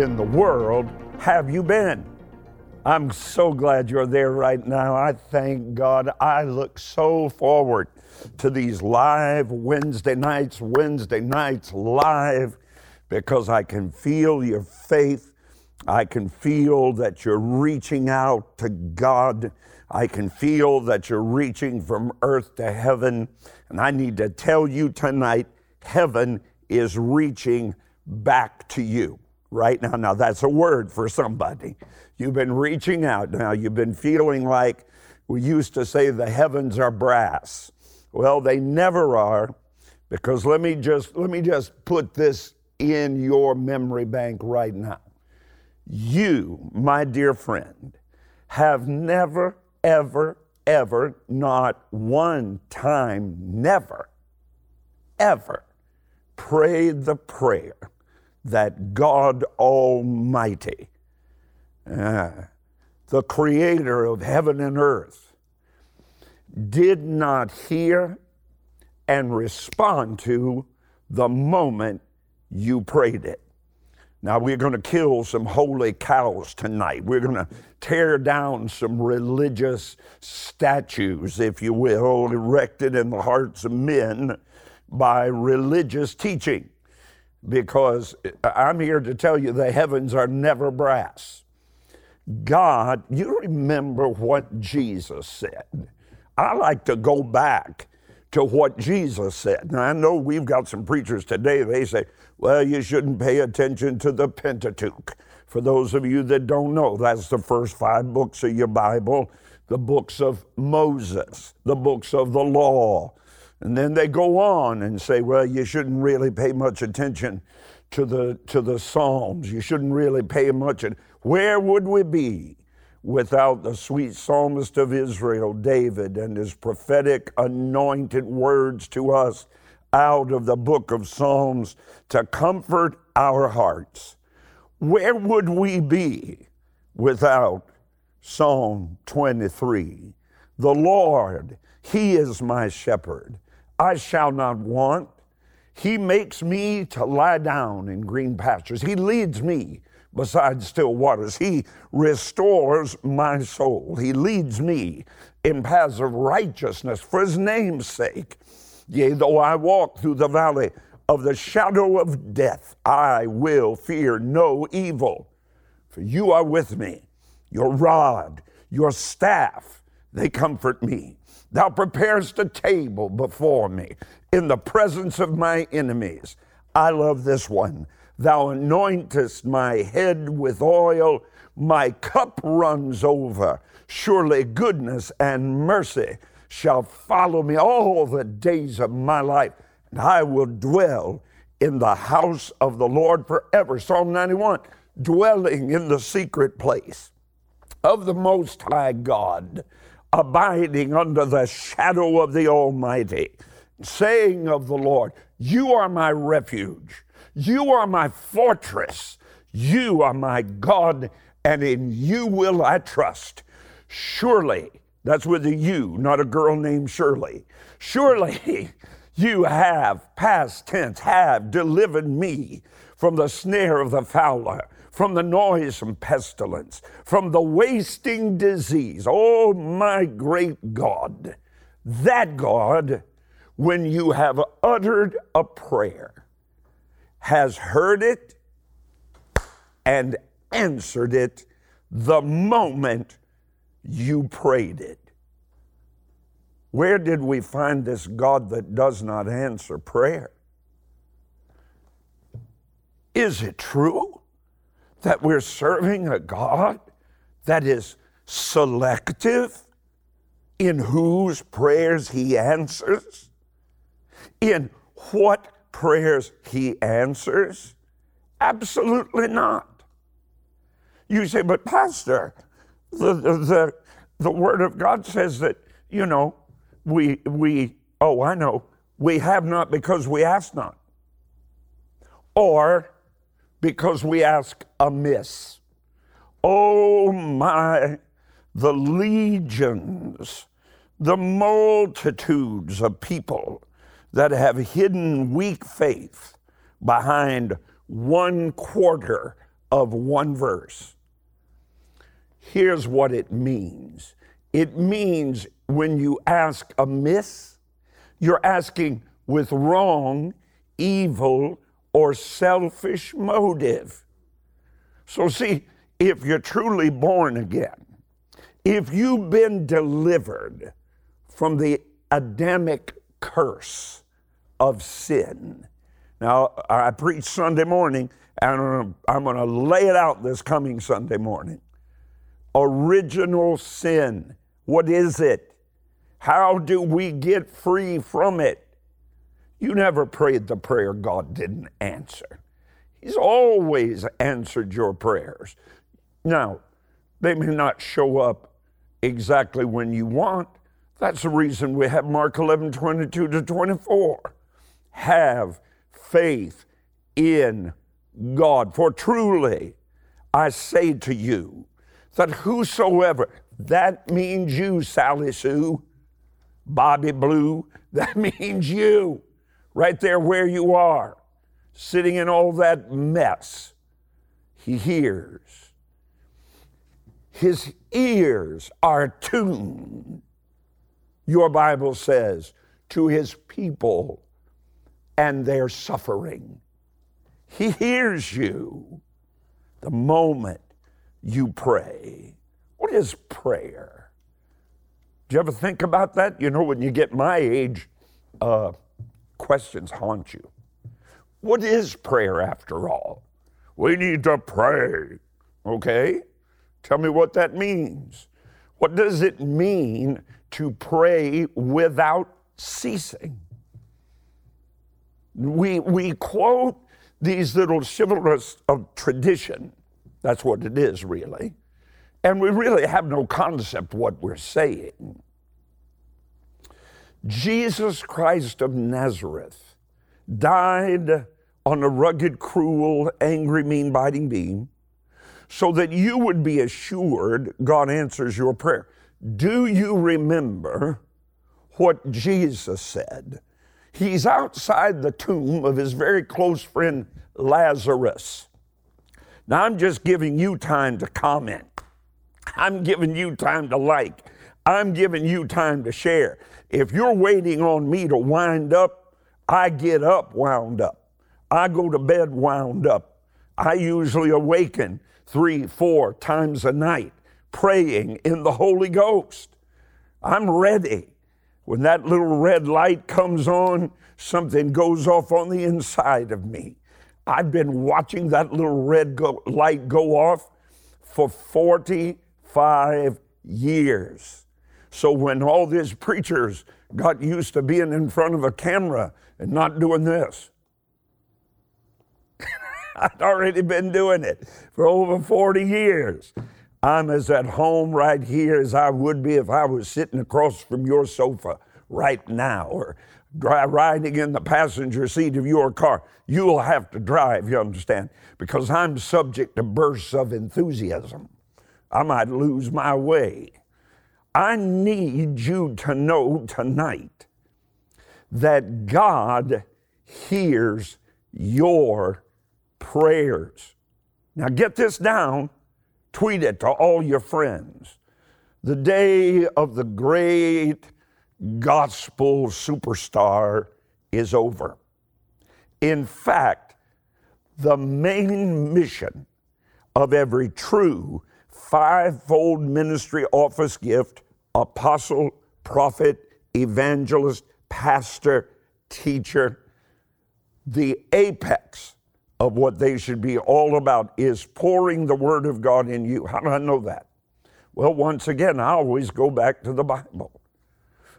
in the world have you been? I'm so glad you're there right now. I thank God. I look so forward to these live Wednesday nights, Wednesday nights live, because I can feel your faith. I can feel that you're reaching out to God. I can feel that you're reaching from earth to heaven. And I need to tell you tonight heaven is reaching back to you right now. Now, that's a word for somebody. You've been reaching out now. You've been feeling like we used to say the heavens are brass. Well, they never are because let me just let me just put this in your memory bank right now. You, my dear friend, have never ever ever not one time never ever prayed the prayer that God Almighty, uh, the creator of heaven and earth, did not hear and respond to the moment you prayed it. Now, we're going to kill some holy cows tonight. We're going to tear down some religious statues, if you will, erected in the hearts of men by religious teaching because I'm here to tell you the heavens are never brass. God, you remember what Jesus said. I like to go back to what Jesus said. Now, I know we've got some preachers today, they say, well, you shouldn't pay attention to the Pentateuch. For those of you that don't know, that's the first five books of your Bible, the books of Moses, the books of the law, and then they go on and say, well, you shouldn't really pay much attention to the, to the Psalms. You shouldn't really pay much. Attention. Where would we be without the sweet psalmist of Israel, David, and his prophetic anointed words to us out of the book of Psalms to comfort our hearts? Where would we be without Psalm 23? The Lord, He is my shepherd. I shall not want. He makes me to lie down in green pastures. He leads me beside still waters. He restores my soul. He leads me in paths of righteousness for his name's sake. Yea, though I walk through the valley of the shadow of death, I will fear no evil, for you are with me. Your rod, your staff, they comfort me. Thou preparest a table before me in the presence of my enemies. I love this one. Thou anointest my head with oil, my cup runs over. Surely goodness and mercy shall follow me all the days of my life, and I will dwell in the house of the Lord forever. Psalm 91 dwelling in the secret place of the Most High God abiding under the shadow of the Almighty, saying of the Lord, You are my refuge, you are my fortress, you are my God, and in you will I trust. Surely, that's with a you, not a girl named Shirley. Surely you have, past tense, have delivered me from the snare of the fowler from the noisome pestilence, from the wasting disease. Oh, my great God, that God, when you have uttered a prayer, has heard it and answered it the moment you prayed it. Where did we find this God that does not answer prayer? Is it true? That we're serving a God that is selective in whose prayers he answers, in what prayers he answers? Absolutely not. You say, but Pastor, the, the, the, the Word of God says that, you know, we, we, oh, I know, we have not because we ask not. Or because we ask amiss. Oh my, the legions, the multitudes of people that have hidden weak faith behind one quarter of one verse. Here's what it means it means when you ask amiss, you're asking with wrong, evil, or selfish motive. So, see, if you're truly born again, if you've been delivered from the Adamic curse of sin. Now, I preach Sunday morning, and I'm going to lay it out this coming Sunday morning. Original sin. What is it? How do we get free from it? You never prayed the prayer God didn't answer. He's always answered your prayers. Now, they may not show up exactly when you want. That's the reason we have Mark 11 22 to 24. Have faith in God. For truly, I say to you, that whosoever, that means you, Sally Sue, Bobby Blue, that means you, right there where you are, sitting in all that mess. He hears. His ears are tuned, your Bible says, to his people and their suffering. He hears you the moment you pray. What is prayer? Do you ever think about that? You know, when you get my age, uh, questions haunt you. What is prayer after all? We need to pray. Okay? Tell me what that means. What does it mean to pray without ceasing? We, we quote these little shibboleths of tradition. That's what it is, really. And we really have no concept what we're saying. Jesus Christ of Nazareth died on a rugged, cruel, angry, mean biting beam so that you would be assured God answers your prayer. Do you remember what Jesus said? He's outside the tomb of his very close friend Lazarus. Now, I'm just giving you time to comment. I'm giving you time to like. I'm giving you time to share. If you're waiting on me to wind up, I get up wound up. I go to bed wound up. I usually awaken three, four times a night praying in the Holy Ghost. I'm ready. When that little red light comes on, something goes off on the inside of me. I've been watching that little red go- light go off for 45 years. So when all these preachers got used to being in front of a camera and not doing this, I'd already been doing it for over 40 years. I'm as at home right here as I would be if I was sitting across from your sofa right now or riding in the passenger seat of your car. You'll have to drive, you understand, because I'm subject to bursts of enthusiasm. I might lose my way. I need you to know tonight that God hears your prayers. Now, get this down tweet it to all your friends. The day of the great gospel superstar is over. In fact, the main mission of every true fivefold ministry office gift apostle, prophet, evangelist, pastor, teacher the apex of what they should be all about is pouring the Word of God in you. How do I know that? Well, once again, I always go back to the Bible.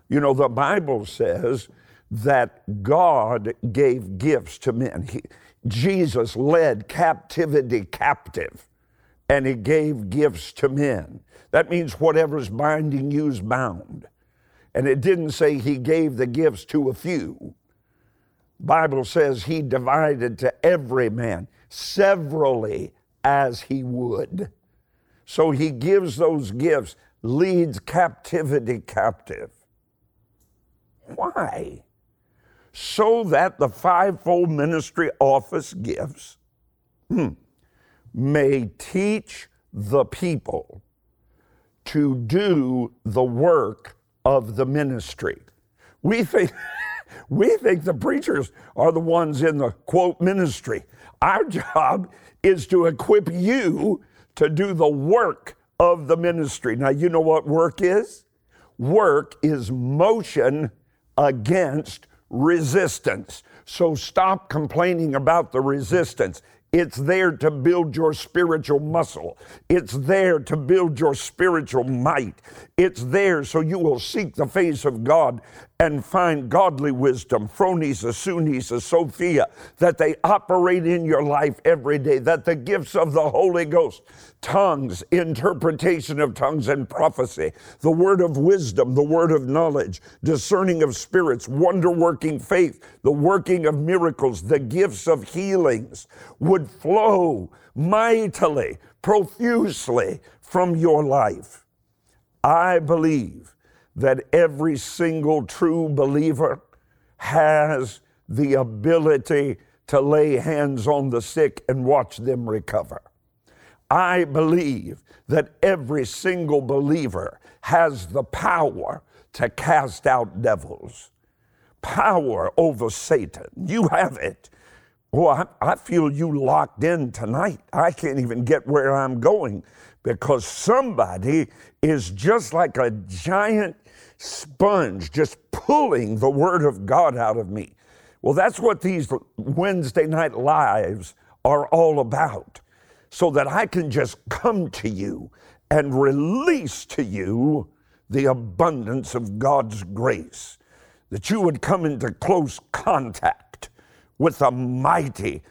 You know, the Bible says that God gave gifts to men. He, Jesus led captivity captive, and He gave gifts to men. That means whatever's binding you is bound. And it didn't say He gave the gifts to a few. Bible says he divided to every man severally as he would. So he gives those gifts, leads captivity captive. Why? So that the fivefold ministry office gifts hmm, may teach the people to do the work of the ministry. We think, we think the preachers are the ones in the quote ministry. Our job is to equip you to do the work of the ministry. Now, you know what work is? Work is motion against resistance. So stop complaining about the resistance. It's there to build your spiritual muscle. It's there to build your spiritual might. It's there so you will seek the face of God and find godly wisdom, phronesis, sunesis, Sophia, that they operate in your life every day, that the gifts of the Holy Ghost, tongues, interpretation of tongues and prophecy, the word of wisdom, the word of knowledge, discerning of spirits, wonder working faith, the working of miracles, the gifts of healings would flow mightily, profusely from your life. I believe that every single true believer has the ability to lay hands on the sick and watch them recover. I believe that every single believer has the power to cast out devils, power over Satan. You have it. Well, I, I, feel you locked in tonight. I can't even get where I'm going because somebody is just like a giant sponge, just pulling the Word of God out of me. Well, that's what these Wednesday night lives are all about, so that I can just come to you and release to you the abundance of God's grace, that you would come into close contact with the mighty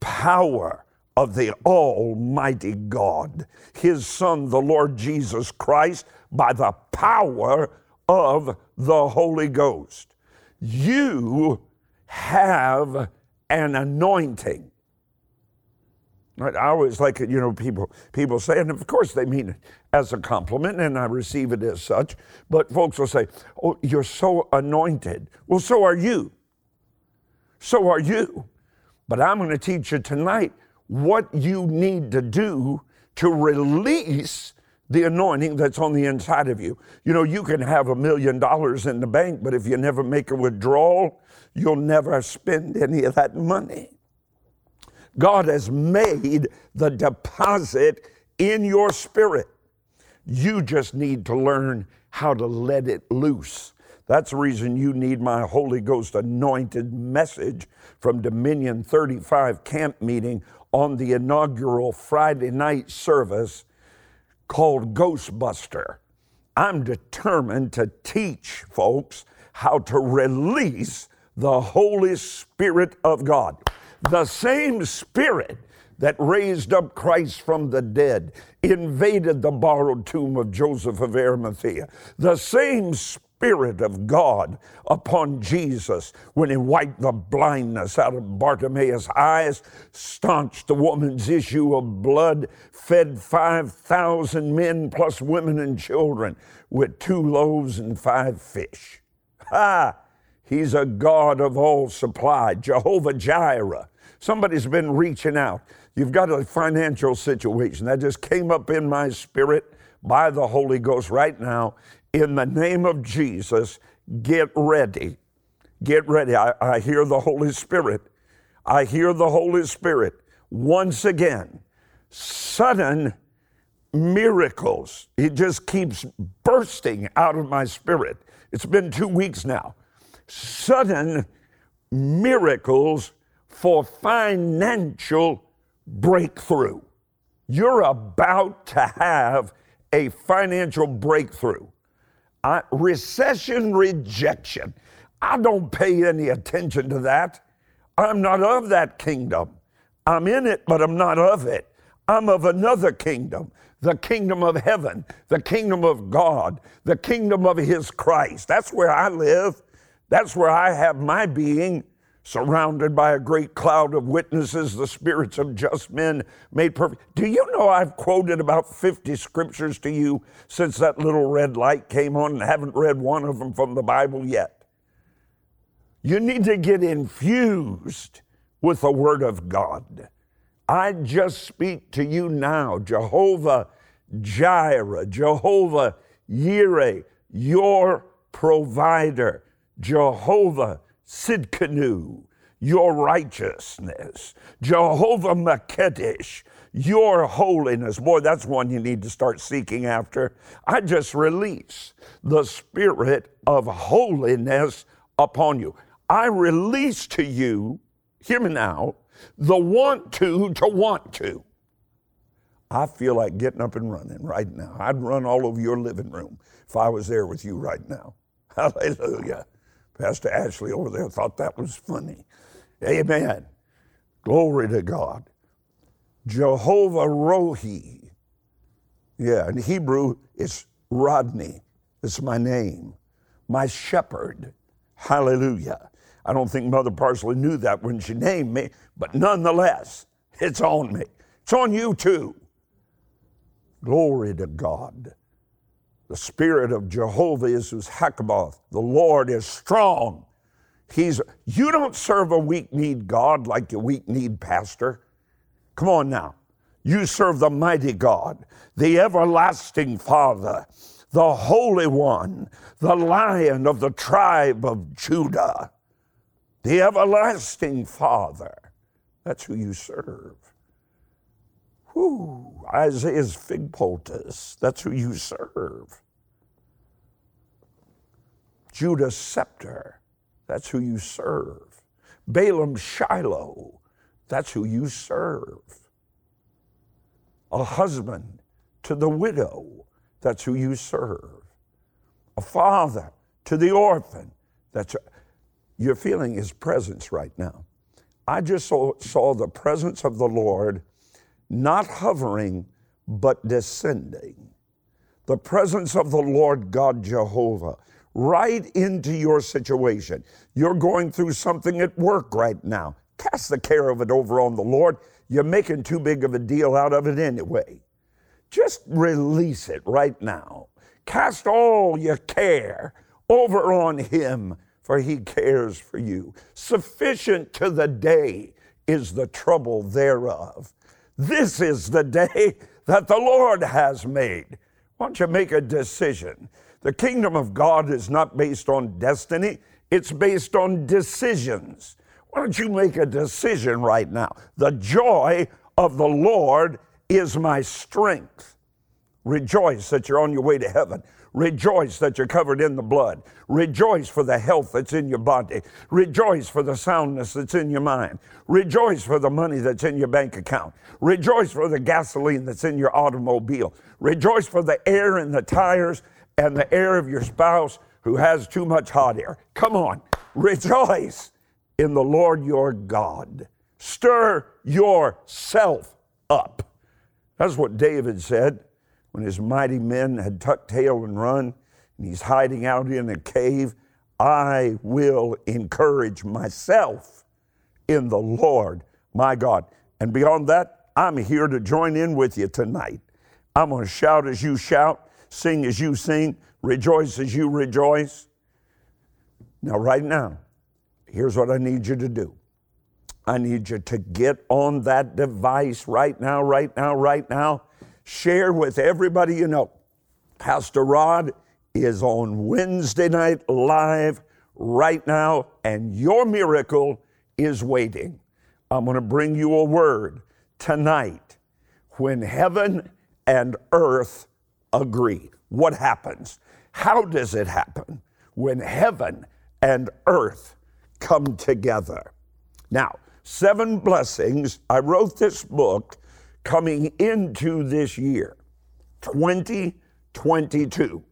power of the Almighty God, His Son, the Lord Jesus Christ, by the power of the Holy Ghost. You have an anointing. I always like it, you know, people people say, and of course they mean it as a compliment, and I receive it as such. But folks will say, "Oh, you're so anointed." Well, so are you. So are you. But I'm going to teach you tonight what you need to do to release the anointing that's on the inside of you. You know, you can have a million dollars in the bank, but if you never make a withdrawal, you'll never spend any of that money. God has made the deposit in your spirit. You just need to learn how to let it loose. That's the reason you need my Holy Ghost anointed message from Dominion 35 camp meeting on the inaugural Friday night service called Ghostbuster. I'm determined to teach folks how to release the Holy Spirit of God. The same Spirit that raised up Christ from the dead, invaded the borrowed tomb of Joseph of Arimathea. The same Spirit of God upon Jesus when he wiped the blindness out of Bartimaeus' eyes, staunched the woman's issue of blood, fed 5,000 men plus women and children with two loaves and five fish. Ha! He's a God of all supply, Jehovah Jireh. Somebody's been reaching out. You've got a financial situation that just came up in my spirit by the Holy Ghost right now in the name of Jesus, get ready. Get ready. I, I hear the Holy Spirit. I hear the Holy Spirit once again. Sudden miracles. It just keeps bursting out of my spirit. It's been two weeks now. Sudden miracles for financial breakthrough. You're about to have a financial breakthrough. I, recession rejection. I don't pay any attention to that. I'm not of that kingdom. I'm in it, but I'm not of it. I'm of another kingdom, the kingdom of heaven, the kingdom of God, the kingdom of His Christ. That's where I live. That's where I have my being surrounded by a great cloud of witnesses, the spirits of just men made perfect. Do you know I've quoted about 50 scriptures to you since that little red light came on and haven't read one of them from the Bible yet? You need to get infused with the Word of God. I just speak to you now, Jehovah Jireh, Jehovah Yireh, your provider, Jehovah Sidkenu, your righteousness, Jehovah Makedesh, your holiness. Boy, that's one you need to start seeking after. I just release the spirit of holiness upon you. I release to you, hear me now, the want to to want to. I feel like getting up and running right now. I'd run all over your living room if I was there with you right now. Hallelujah. Pastor Ashley over there thought that was funny. Amen. Glory to God. Jehovah Rohi. Yeah, in Hebrew, it's Rodney. It's my name. My shepherd. Hallelujah. I don't think Mother Parsley knew that when she named me, but nonetheless, it's on me. It's on you too. Glory to God. The spirit of Jehovah is his Hakaboth. The Lord is strong. He's you don't serve a weak need God like a weak need pastor. Come on now. You serve the mighty God, the everlasting Father, the Holy One, the Lion of the tribe of Judah, the everlasting Father. That's who you serve. Whew, Isaiah's fig poultice. That's who you serve. Judah's scepter. That's who you serve. Balaam Shiloh. That's who you serve. A husband to the widow. That's who you serve. A father to the orphan. That's you're feeling his presence right now. I just saw, saw the presence of the Lord not hovering, but descending. The presence of the Lord God Jehovah right into your situation. You're going through something at work right now. Cast the care of it over on the Lord. You're making too big of a deal out of it anyway. Just release it right now. Cast all your care over on Him, for He cares for you. Sufficient to the day is the trouble thereof. This is the day that the Lord has made. Why don't you make a decision? The kingdom of God is not based on destiny, it's based on decisions. Why don't you make a decision right now? The joy of the Lord is my strength. Rejoice that you're on your way to heaven. Rejoice that you're covered in the blood. Rejoice for the health that's in your body. Rejoice for the soundness that's in your mind. Rejoice for the money that's in your bank account. Rejoice for the gasoline that's in your automobile. Rejoice for the air in the tires and the air of your spouse who has too much hot air. Come on, rejoice in the Lord your God. Stir yourself up. That's what David said when his mighty men had tucked tail and run, and he's hiding out in a cave, I will encourage myself in the Lord my God. And beyond that, I'm here to join in with you tonight. I'm going to shout as you shout, sing as you sing, rejoice as you rejoice. Now, right now, here's what I need you to do I need you to get on that device right now, right now, right now share with everybody you know. Pastor Rod is on Wednesday night live right now, and your miracle is waiting. I'm going to bring you a word tonight when heaven and earth agree. What happens? How does it happen when heaven and earth come together? Now, seven blessings. I wrote this book coming into this year, 2022.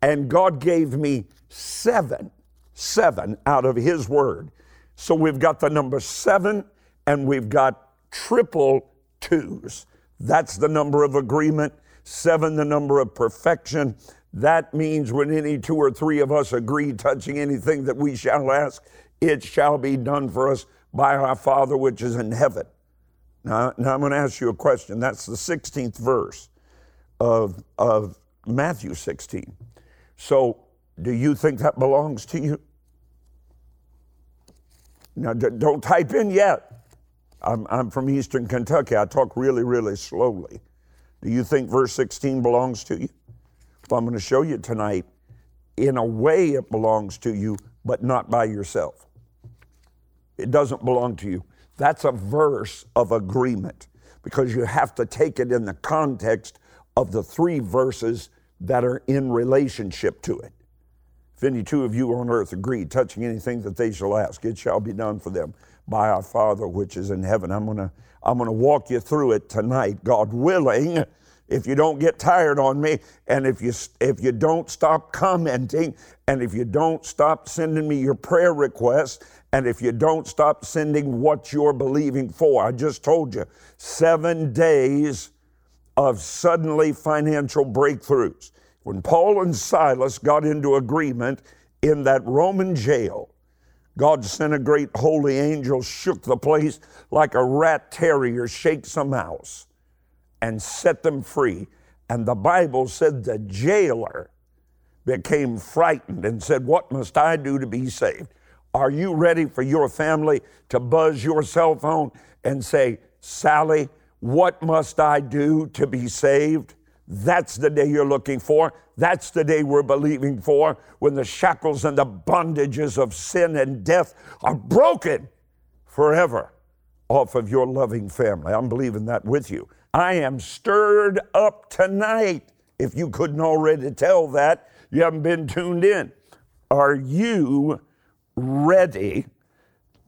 And God gave me seven, seven out of His Word. So we've got the number seven and we've got triple twos. That's the number of agreement. Seven, the number of perfection. That means when any two or three of us agree touching anything that we shall ask, it shall be done for us by our Father which is in heaven. Now, now I'm going to ask you a question. That's the 16th verse of, of Matthew 16. So, do you think that belongs to you? Now, don't type in yet. I'm, I'm from Eastern Kentucky. I talk really, really slowly. Do you think verse 16 belongs to you? Well, I'm going to show you tonight. In a way, it belongs to you, but not by yourself. It doesn't belong to you. That's a verse of agreement because you have to take it in the context of the three verses that are in relationship to it. If any two of you on earth agree, touching anything that they shall ask, it shall be done for them by our Father which is in heaven. I'm gonna I'm gonna walk you through it tonight, God willing. If you don't get tired on me, and if you if you don't stop commenting, and if you don't stop sending me your prayer requests, and if you don't stop sending what you're believing for, I just told you, seven days of suddenly financial breakthroughs. When Paul and Silas got into agreement in that Roman jail, God sent a great holy angel, shook the place like a rat terrier shakes a mouse, and set them free. And the Bible said the jailer became frightened and said, What must I do to be saved? Are you ready for your family to buzz your cell phone and say, Sally, what must I do to be saved? That's the day you're looking for. That's the day we're believing for when the shackles and the bondages of sin and death are broken forever off of your loving family. I'm believing that with you. I am stirred up tonight. If you couldn't already tell that, you haven't been tuned in. Are you ready?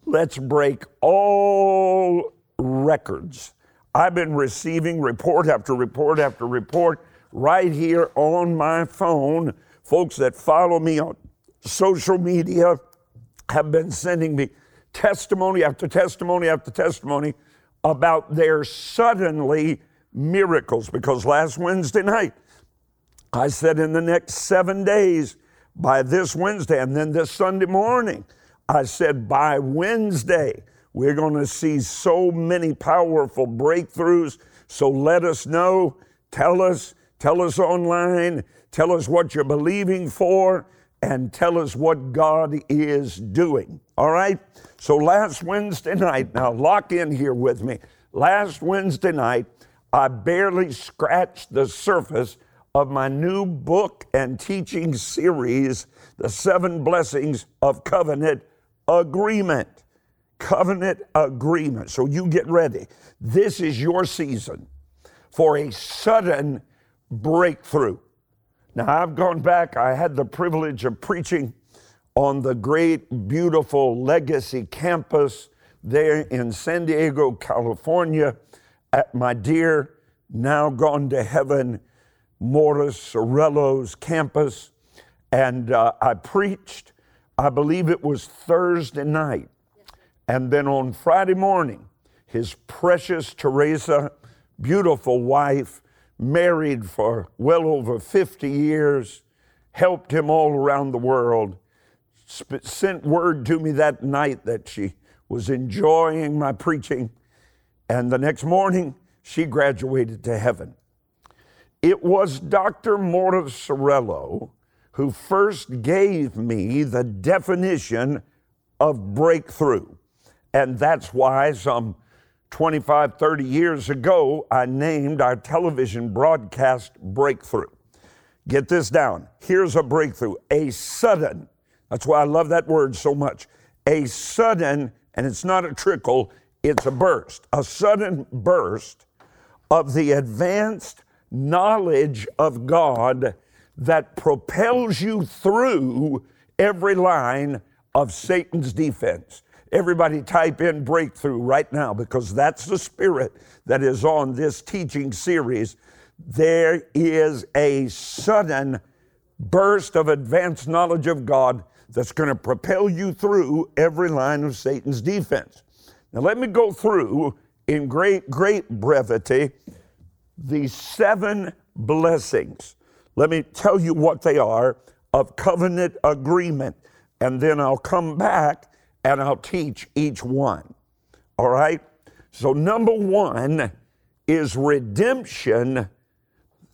Let's break all records I've been receiving report after report after report right here on my phone. Folks that follow me on social media have been sending me testimony after testimony after testimony about their suddenly miracles. Because last Wednesday night, I said in the next seven days, by this Wednesday, and then this Sunday morning, I said by Wednesday, we're going to see so many powerful breakthroughs. So let us know. Tell us. Tell us online. Tell us what you're believing for and tell us what God is doing. All right? So last Wednesday night, now lock in here with me. Last Wednesday night, I barely scratched the surface of my new book and teaching series, The Seven Blessings of Covenant Agreement covenant agreement. So you get ready. This is your season for a sudden breakthrough. Now, I've gone back, I had the privilege of preaching on the great, beautiful Legacy campus there in San Diego, California, at my dear, now gone to heaven, Morris Cerullo's campus. And uh, I preached, I believe it was Thursday night. And then on Friday morning, his precious Teresa, beautiful wife, married for well over 50 years, helped him all around the world, sent word to me that night that she was enjoying my preaching. And the next morning, she graduated to heaven. It was Dr. Morris Cerullo who first gave me the definition of breakthrough. And that's why some 25, 30 years ago, I named our television broadcast Breakthrough. Get this down. Here's a breakthrough a sudden, that's why I love that word so much. A sudden, and it's not a trickle, it's a burst, a sudden burst of the advanced knowledge of God that propels you through every line of Satan's defense. Everybody type in breakthrough right now because that's the spirit that is on this teaching series. There is a sudden burst of advanced knowledge of God that's going to propel you through every line of Satan's defense. Now, let me go through in great, great brevity the seven blessings. Let me tell you what they are of covenant agreement, and then I'll come back and I'll teach each one. All right? So, number one is redemption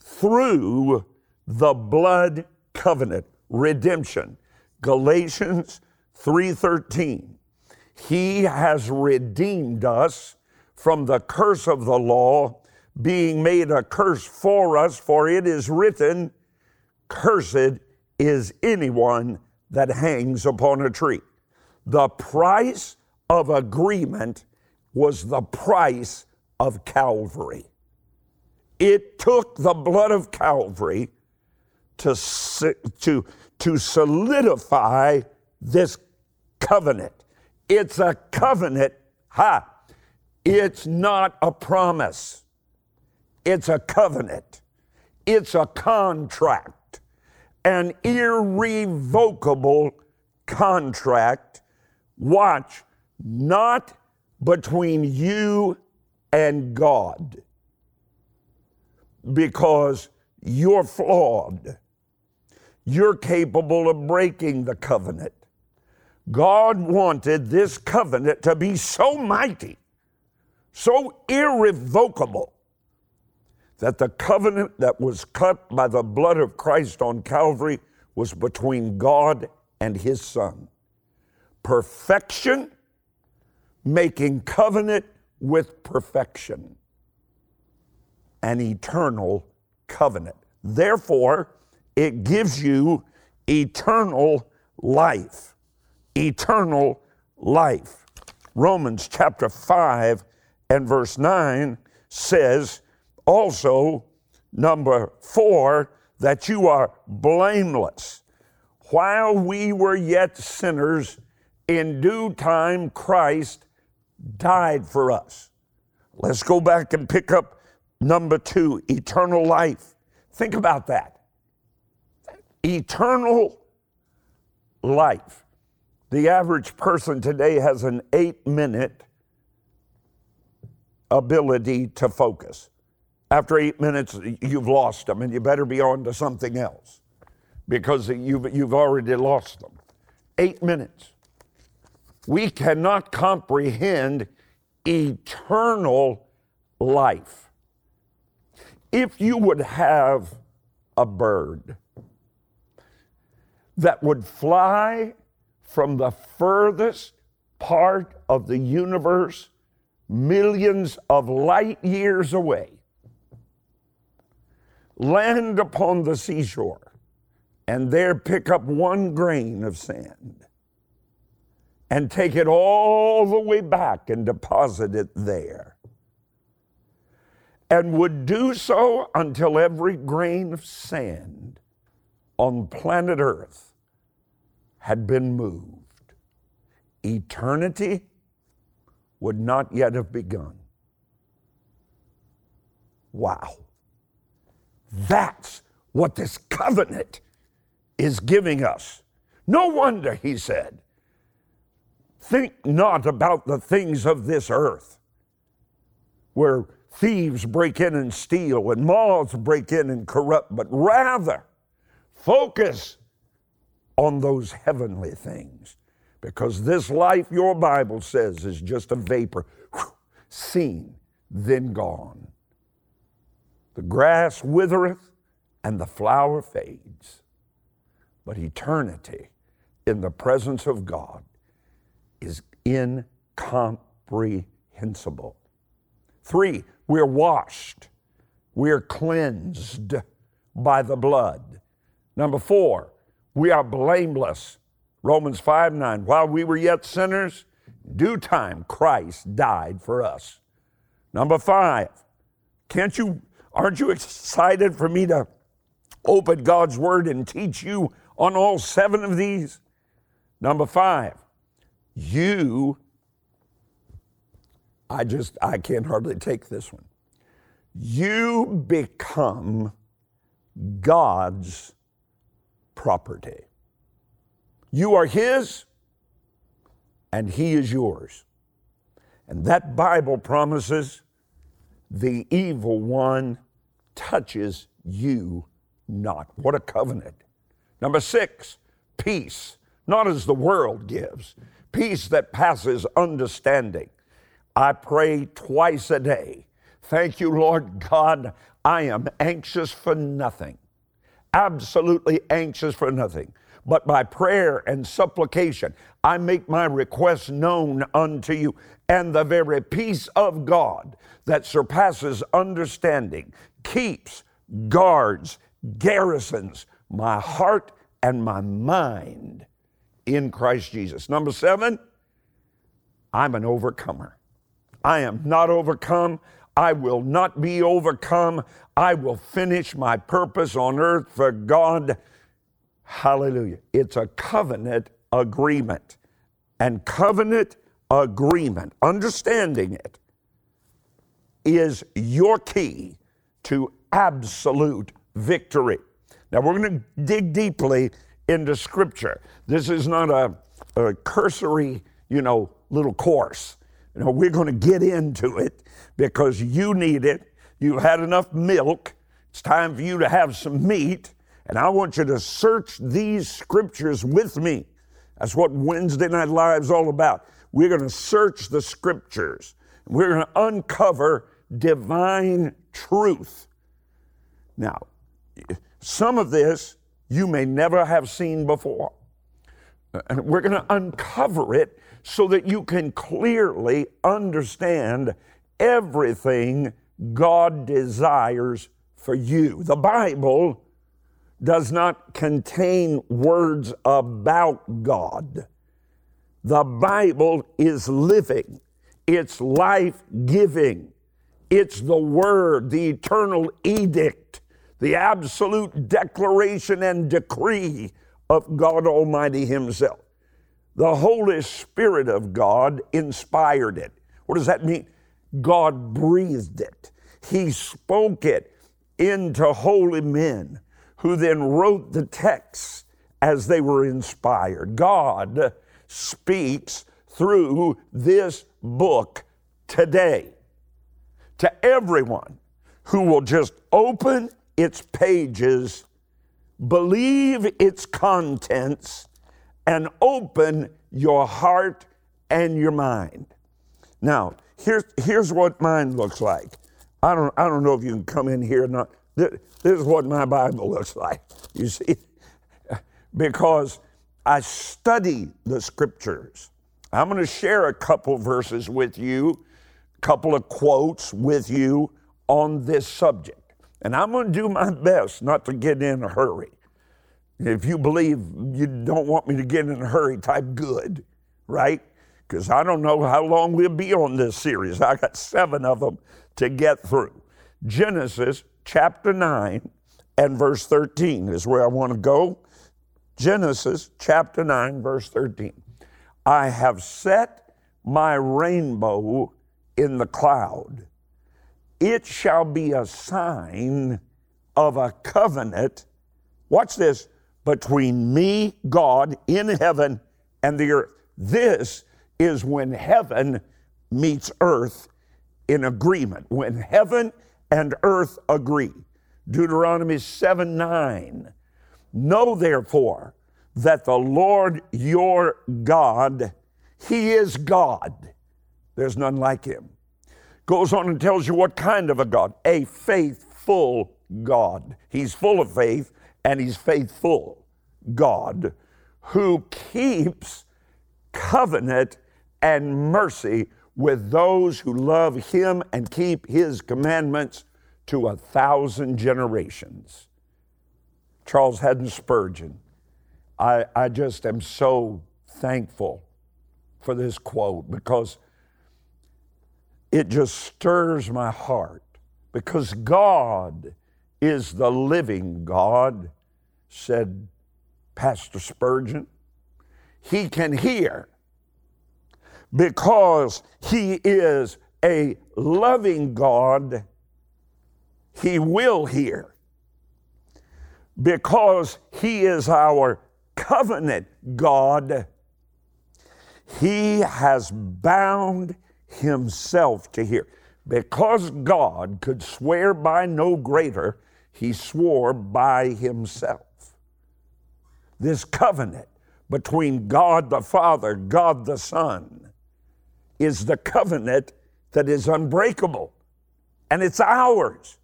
through the blood covenant. Redemption. Galatians 3:13. He has redeemed us from the curse of the law, being made a curse for us, for it is written, Cursed is anyone that hangs upon a tree. The price of agreement was the price of Calvary. It took the blood of Calvary to, to, to solidify this covenant. It's a covenant. Ha! It's not a promise. It's a covenant. It's a contract, an irrevocable contract. Watch, not between you and God, because you're flawed. You're capable of breaking the covenant. God wanted this covenant to be so mighty, so irrevocable, that the covenant that was cut by the blood of Christ on Calvary was between God and His Son. Perfection, making covenant with perfection, an eternal covenant. Therefore, it gives you eternal life. Eternal life. Romans chapter 5 and verse 9 says also, number four, that you are blameless. While we were yet sinners, in due time Christ died for us. Let's go back and pick up number two eternal life. Think about that eternal life. The average person today has an eight minute ability to focus. After eight minutes, you've lost them, and you better be on to something else because you've, you've already lost them. Eight minutes. We cannot comprehend eternal life. If you would have a bird, that would fly from the furthest part of the universe, millions of light years away, land upon the seashore, and there pick up one grain of sand and take it all the way back and deposit it there. And would do so until every grain of sand on planet Earth had been moved. Eternity would not yet have begun. Wow. That's what this covenant is giving us. No wonder, he said, think not about the things of this earth, where thieves break in and steal and moths break in and corrupt, but rather Focus on those heavenly things because this life, your Bible says, is just a vapor, whew, seen, then gone. The grass withereth and the flower fades, but eternity in the presence of God is incomprehensible. Three, we're washed, we're cleansed by the blood. Number four, we are blameless. Romans 5 9. While we were yet sinners, due time Christ died for us. Number five, can't you, aren't you excited for me to open God's Word and teach you on all seven of these? Number five, you, I just, I can't hardly take this one. You become God's property. You are His, and He is yours. And that Bible promises the evil one touches you not. What a covenant. Number six, peace, not as the world gives, peace that passes understanding. I pray twice a day. Thank you, Lord God. I am anxious for nothing absolutely anxious for nothing, but by prayer and supplication, I make my requests known unto you. And the very peace of God that surpasses understanding keeps, guards, garrisons my heart and my mind in Christ Jesus. Number seven, I'm an overcomer. I am not overcome. I will not be overcome. I will finish my purpose on earth for God. Hallelujah. It's a covenant agreement. And covenant agreement, understanding it, is your key to absolute victory. Now, we're going to dig deeply into Scripture. This is not a, a cursory, you know, little course. You know, we're going to get into it because you need it. You had enough milk. It's time for you to have some meat. And I want you to search these scriptures with me. That's what Wednesday Night Live is all about. We're going to search the scriptures. We're going to uncover divine truth. Now, some of this you may never have seen before. And we're going to uncover it so that you can clearly understand everything God desires for you. The Bible does not contain words about God. The Bible is living, it's life giving, it's the Word, the eternal edict, the absolute declaration and decree of God Almighty Himself. The Holy Spirit of God inspired it. What does that mean? God breathed it. He spoke it into holy men who then wrote the texts as they were inspired. God speaks through this book today to everyone who will just open its pages, believe its contents, and open your heart and your mind. Now, here's, here's what mine looks like. I don't, I don't know if you can come in here or not. This, this is what my Bible looks like, you see, because I study the scriptures. I'm going to share a couple verses with you, a couple of quotes with you on this subject. And I'm going to do my best not to get in a hurry. If you believe you don't want me to get in a hurry, type good, right? because I don't know how long we'll be on this series. I got seven of them to get through. Genesis chapter 9 and verse 13 is where I want to go. Genesis chapter 9, verse 13. I have set my rainbow in the cloud. It shall be a sign of a covenant. Watch this between me, God, in heaven, and the earth. This is when heaven meets earth in agreement, when heaven and earth agree. Deuteronomy 7 9. Know therefore that the Lord your God, He is God. There's none like Him. Goes on and tells you what kind of a God? A faithful God. He's full of faith and He's faithful God who keeps covenant and mercy with those who love him and keep his commandments to a thousand generations. Charles Haddon Spurgeon. I, I just am so thankful for this quote because it just stirs my heart because God is the living God, said Pastor Spurgeon. He can hear because He is a loving God, He will hear. Because He is our covenant God, He has bound Himself to hear. Because God could swear by no greater, He swore by Himself. This covenant between God the Father, God the Son, is the covenant that is unbreakable, and it's ours.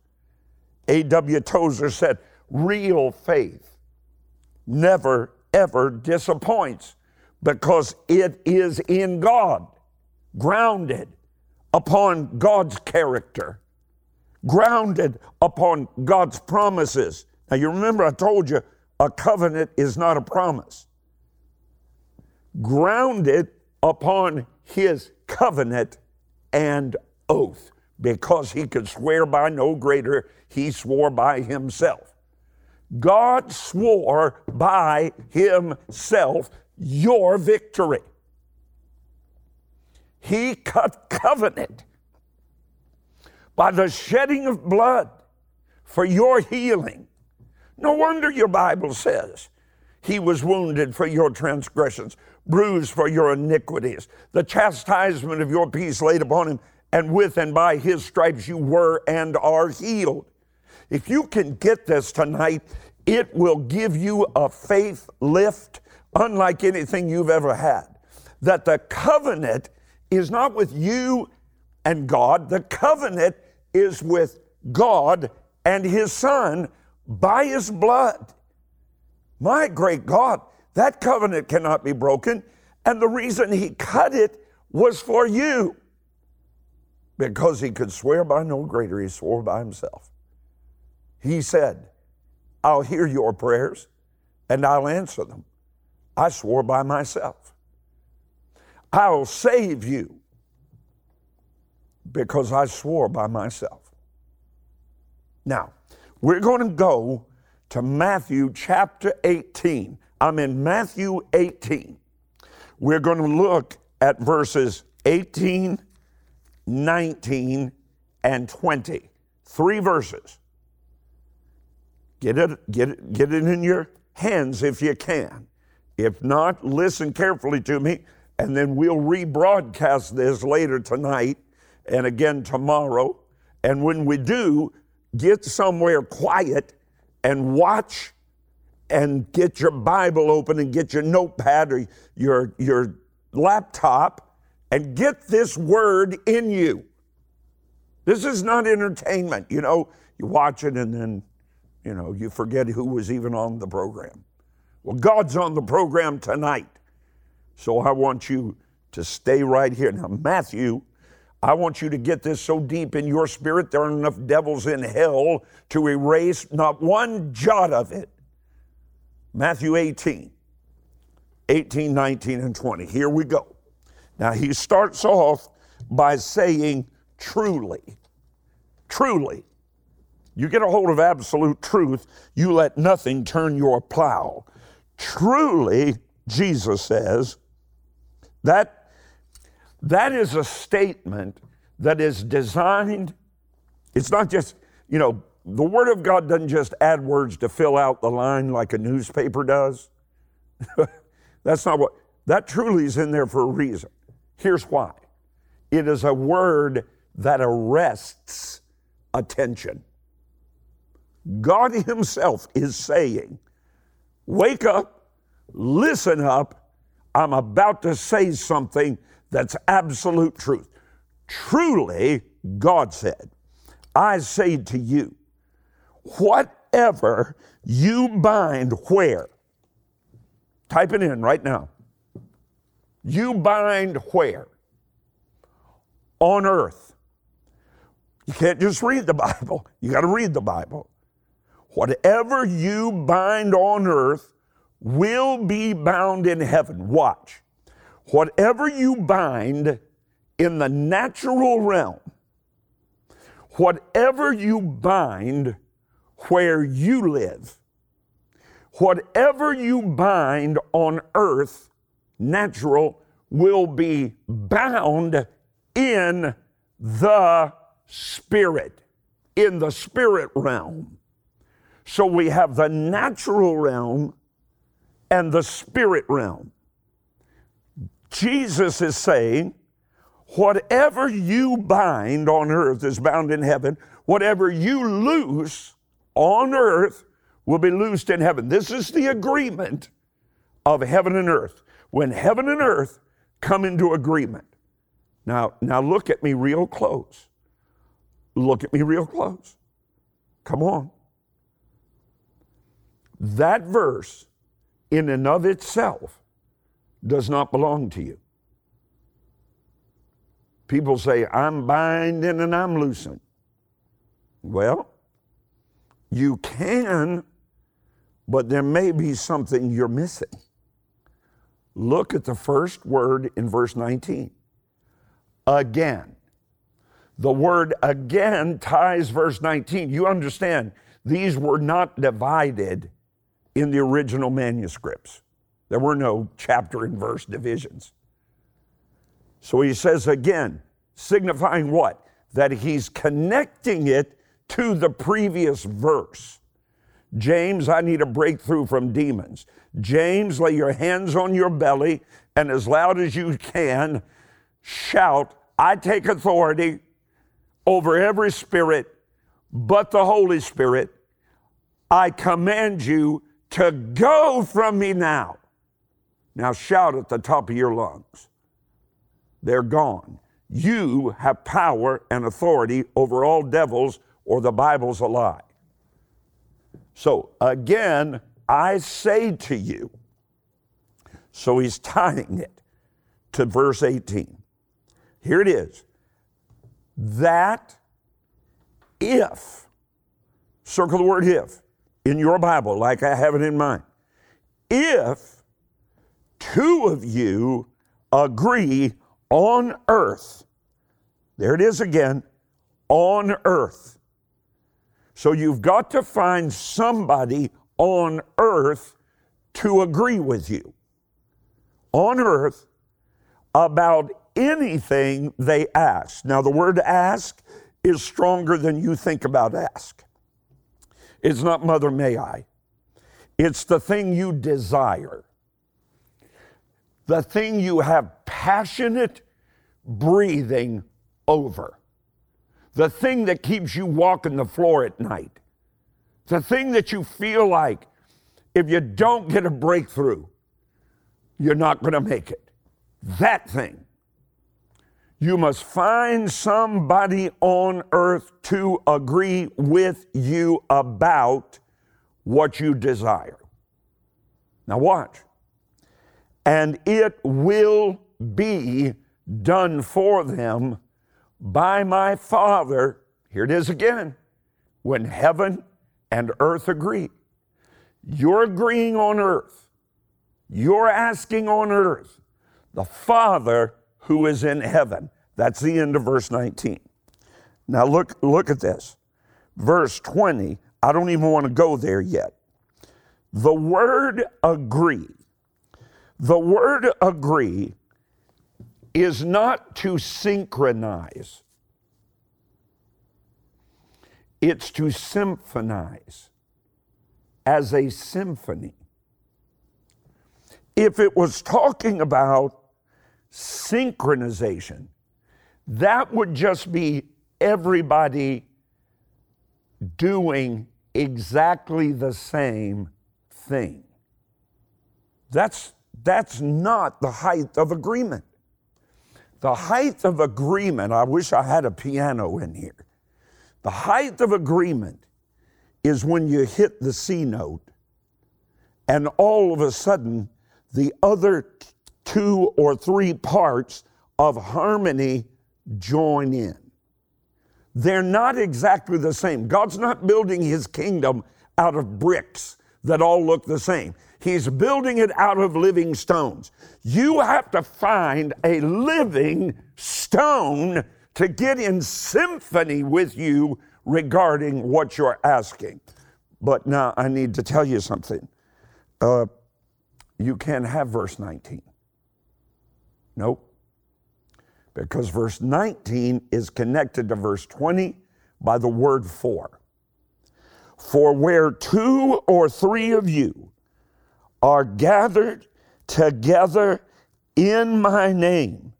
A.W. Tozer said, real faith never, ever disappoints because it is in God, grounded upon God's character, grounded upon God's promises. Now, you remember I told you a covenant is not a promise. Grounded upon his covenant and oath, because he could swear by no greater, he swore by himself. God swore by himself your victory. He cut covenant by the shedding of blood for your healing. No wonder your Bible says he was wounded for your transgressions, bruised for your iniquities. The chastisement of your peace laid upon him, and with and by his stripes you were and are healed. If you can get this tonight, it will give you a faith lift unlike anything you've ever had. That the covenant is not with you and God, the covenant is with God and His Son by His blood. My great God, that covenant cannot be broken. And the reason He cut it was for you. Because He could swear by no greater, He swore by Himself. He said, I'll hear your prayers and I'll answer them. I swore by myself. I'll save you because I swore by myself. Now, we're going to go to Matthew chapter 18. I'm in Matthew 18. We're going to look at verses 18, 19, and 20. Three verses. Get it, get it, get it in your hands if you can. If not, listen carefully to me, and then we'll rebroadcast this later tonight and again tomorrow. And when we do, get somewhere quiet and watch and get your Bible open and get your notepad or your, your laptop and get this word in you. This is not entertainment. You know, you watch it and then, you know, you forget who was even on the program. Well, God's on the program tonight. So I want you to stay right here. Now, Matthew, I want you to get this so deep in your spirit, there are enough devils in hell to erase not one jot of it. Matthew 18, 18, 19, and 20. Here we go. Now, he starts off by saying, truly, truly. You get a hold of absolute truth, you let nothing turn your plow. Truly, Jesus says, that, that is a statement that is designed, it's not just, you know, the Word of God doesn't just add words to fill out the line like a newspaper does. That's not what, that truly is in there for a reason. Here's why it is a word that arrests attention. God Himself is saying, Wake up, listen up. I'm about to say something that's absolute truth. Truly, God said, I say to you, whatever you bind where? Type it in right now. You bind where? On earth. You can't just read the Bible, you got to read the Bible. Whatever you bind on earth will be bound in heaven. Watch. Whatever you bind in the natural realm, whatever you bind where you live, whatever you bind on earth, natural, will be bound in the spirit, in the spirit realm. So we have the natural realm and the spirit realm. Jesus is saying, whatever you bind on earth is bound in heaven, whatever you loose on earth will be loosed in heaven. This is the agreement of heaven and earth. When heaven and earth come into agreement. Now, now look at me real close. Look at me real close. Come on. that verse in and of itself does not belong to you. People say, I'm binding and I'm loosing. Well, you can, but there may be something you're missing. Look at the first word in verse 19. Again. The word again ties verse 19. You understand, these were not divided in the original manuscripts. There were no chapter and verse divisions. So he says again, signifying what? That he's connecting it to the previous verse. James, I need a breakthrough from demons. James, lay your hands on your belly and as loud as you can, shout, I take authority over every spirit but the Holy Spirit. I command you to go from me now. Now shout at the top of your lungs. They're gone. You have power and authority over all devils, or the Bible's a lie. So again, I say to you, so he's tying it to verse 18. Here it is. That if, circle the word if in your Bible, like I have it in mine, if two of you agree on earth, there it is again, on earth. So you've got to find somebody on earth to agree with you. On earth about anything they ask. Now, the word ask is stronger than you think about ask. It's not mother may I. It's the thing you desire. The thing you have passionate breathing over. The thing that keeps you walking the floor at night. The thing that you feel like if you don't get a breakthrough, you're not going to make it. That thing. You must find somebody on earth to agree with you about what you desire. Now, watch. And it will be done for them by my Father. Here it is again when heaven and earth agree. You're agreeing on earth, you're asking on earth. The Father who is in heaven. That's the end of verse 19. Now look, look at this. Verse 20, I don't even want to go there yet. The word agree, the word agree is not to synchronize, it's to symphonize as a symphony. If it was talking about synchronization. That would just be everybody doing exactly the same thing. That's, that's not the height of agreement. The height of agreement, I wish I had a piano in here. The height of agreement is when you hit the C note and all of a sudden the other two or three parts of harmony join in. They're not exactly the same. God's not building his kingdom out of bricks that all look the same. He's building it out of living stones. You have to find a living stone to get in symphony with you regarding what you're asking. But now I need to tell you something. Uh, you can't have verse 19. Nope. Because verse 19 is connected to verse 20 by the word for. For where two or three of you are gathered together in my name,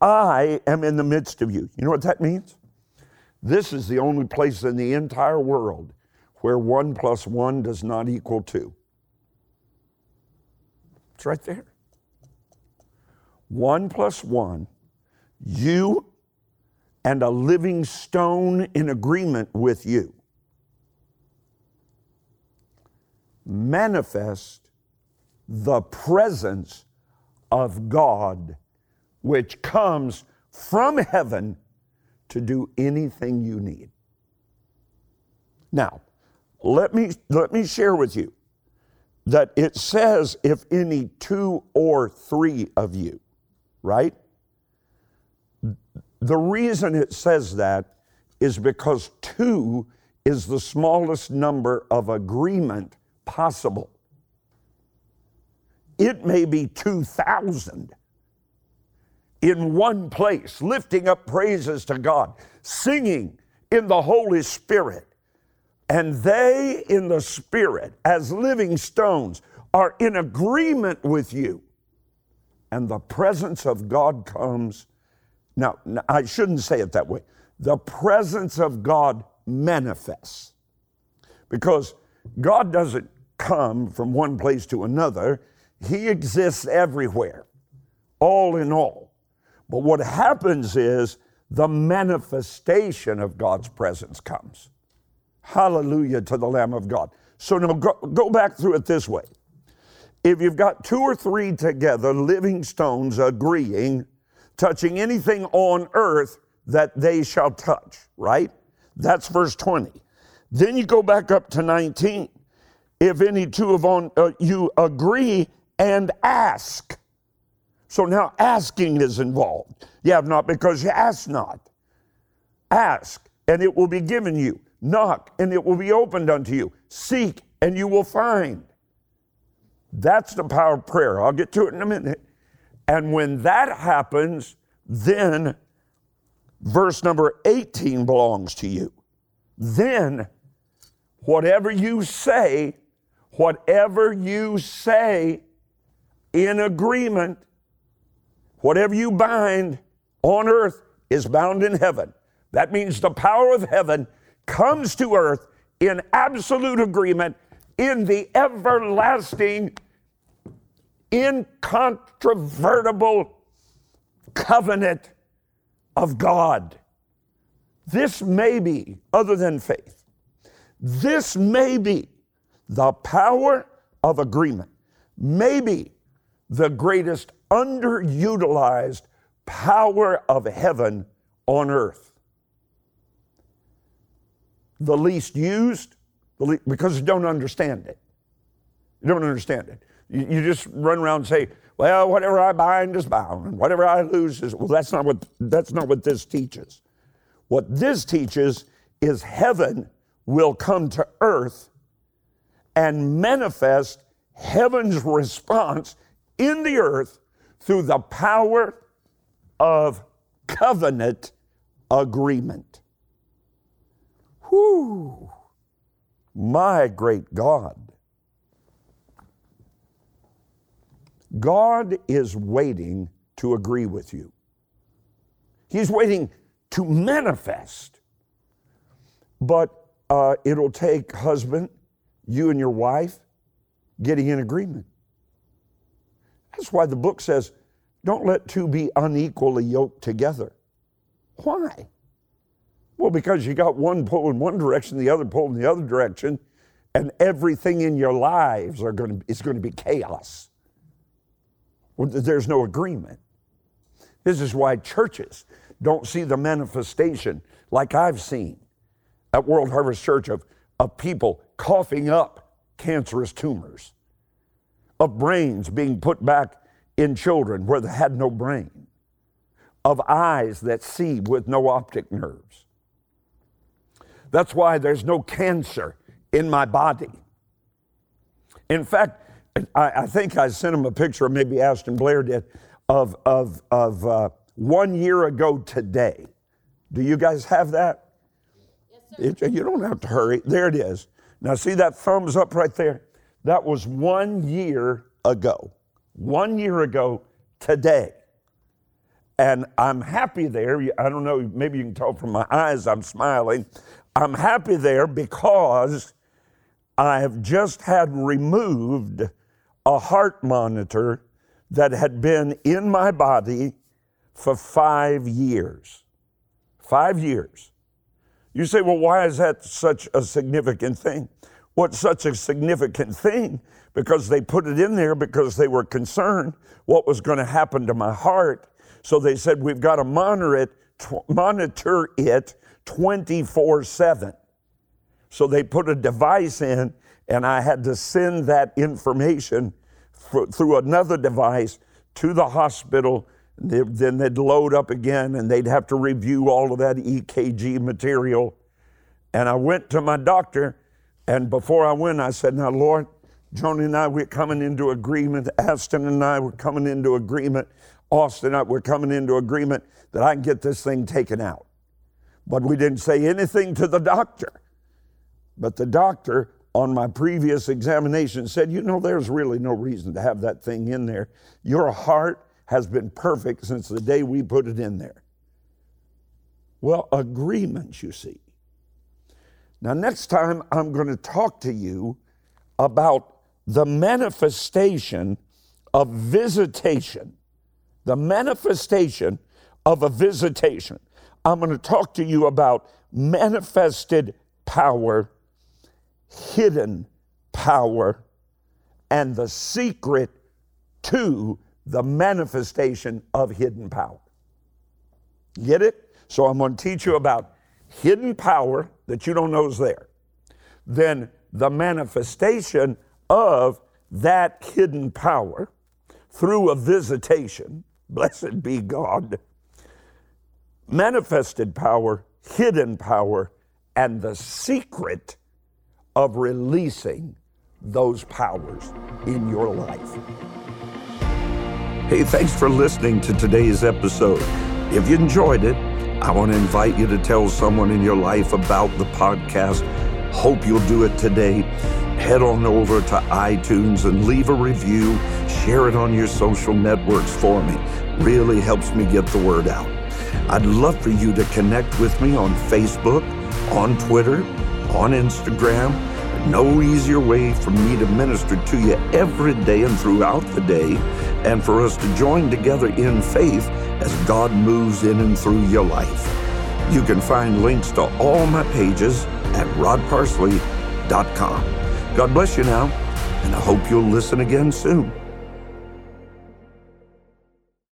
I am in the midst of you. You know what that means? This is the only place in the entire world where one plus one does not equal two. It's right there. One plus one, you and a living stone in agreement with you. manifest the presence of God, which comes from heaven to do anything you need. Now, let me, let me share with you that it says if any two or three of you, right? The reason it says that is because two is the smallest number of agreement possible. It may be 2,000 in one place, lifting up praises to God, singing in the Holy Spirit. And they in the Spirit, as living stones, are in agreement with you. And the presence of God comes. Now, I shouldn't say it that way. The presence of God manifests. Because God doesn't come from one place to another, He exists everywhere, all in all. But what happens is the manifestation of God's presence comes. Hallelujah to the Lamb of God. So now go, go back through it this way. If you've got two or three together, living stones agreeing, touching anything on earth that they shall touch, right? That's verse 20. Then you go back up to 19. If any two of on, uh, you agree and ask, so now asking is involved. You have not because you ask not. Ask, and it will be given you. Knock, and it will be opened unto you. Seek, and you will find. That's the power of prayer. I'll get to it in a minute. And when that happens, then verse number 18 belongs to you. Then, whatever you say, whatever you say in agreement, Whatever you bind on earth is bound in heaven. That means the power of heaven comes to earth in absolute agreement in the everlasting, incontrovertible covenant of God. This may be, other than faith, this may be the power of agreement, maybe the greatest underutilized power of heaven on earth. The least used, because you don't understand it. You don't understand it. You, you just run around and say, well, whatever I bind is bound, and whatever I lose is, well, that's not what, that's not what this teaches. What this teaches is heaven will come to earth and manifest heaven's response in the earth through the power of covenant agreement. Whoo! My great God. God is waiting to agree with you. He's waiting to manifest. But uh, it'll take husband, you and your wife, getting in agreement. That's why the book says, don't let two be unequally yoked together. Why? Well, because you got one pull in one direction, the other pull in the other direction, and everything in your lives are going to, is going to be chaos. There's no agreement. This is why churches don't see the manifestation like I've seen at World Harvest Church of, of people coughing up cancerous tumors of brains being put back in children where they had no brain, of eyes that see with no optic nerves. That's why there's no cancer in my body. In fact, I, I think I sent him a picture, maybe Ashton Blair did, of, of, of uh, one year ago today. Do you guys have that? Yes, it, you don't have to hurry. There it is. Now, see that thumbs up right there? That was one year ago. One year ago today. And I'm happy there. I don't know, maybe you can tell from my eyes I'm smiling. I'm happy there because I have just had removed a heart monitor that had been in my body for five years. Five years. You say, well, why is that such a significant thing? what's such a significant thing because they put it in there because they were concerned what was going to happen to my heart. So they said, We've got to monitor it, monitor it 24 7. So they put a device in, and I had to send that information for, through another device to the hospital. Then they'd load up again and they'd have to review all of that EKG material. And I went to my doctor, and before I went, I said, Now, Lord, Joni and I, we're coming into agreement. Ashton and I, we're coming into agreement. Austin I, we're coming into agreement that I can get this thing taken out. But we didn't say anything to the doctor. But the doctor on my previous examination said, You know, there's really no reason to have that thing in there. Your heart has been perfect since the day we put it in there. Well, agreements, you see. Now, next time I'm going to talk to you about the manifestation of visitation. The manifestation of a visitation. I'm going to talk to you about manifested power hidden power and the secret to the manifestation of hidden power. Get it? So I'm going to teach you about hidden power that you don't know is there. Then the manifestation of that hidden power through a visitation. Blessed be God. Manifested power, hidden power, and the secret of releasing those powers in your life. Hey, thanks for listening to today's episode. If you enjoyed it, I want to invite you to tell someone in your life about the podcast. Hope you'll do it today. Head on over to iTunes and leave a review. Share it on your social networks for me. Really helps me get the word out. I'd love for you to connect with me on Facebook, on Twitter, on Instagram. No easier way for me to minister to you every day and throughout the day, and for us to join together in faith as God moves in and through your life. You can find links to all my pages at rodparsley.com. God bless you now, and I hope you'll listen again soon.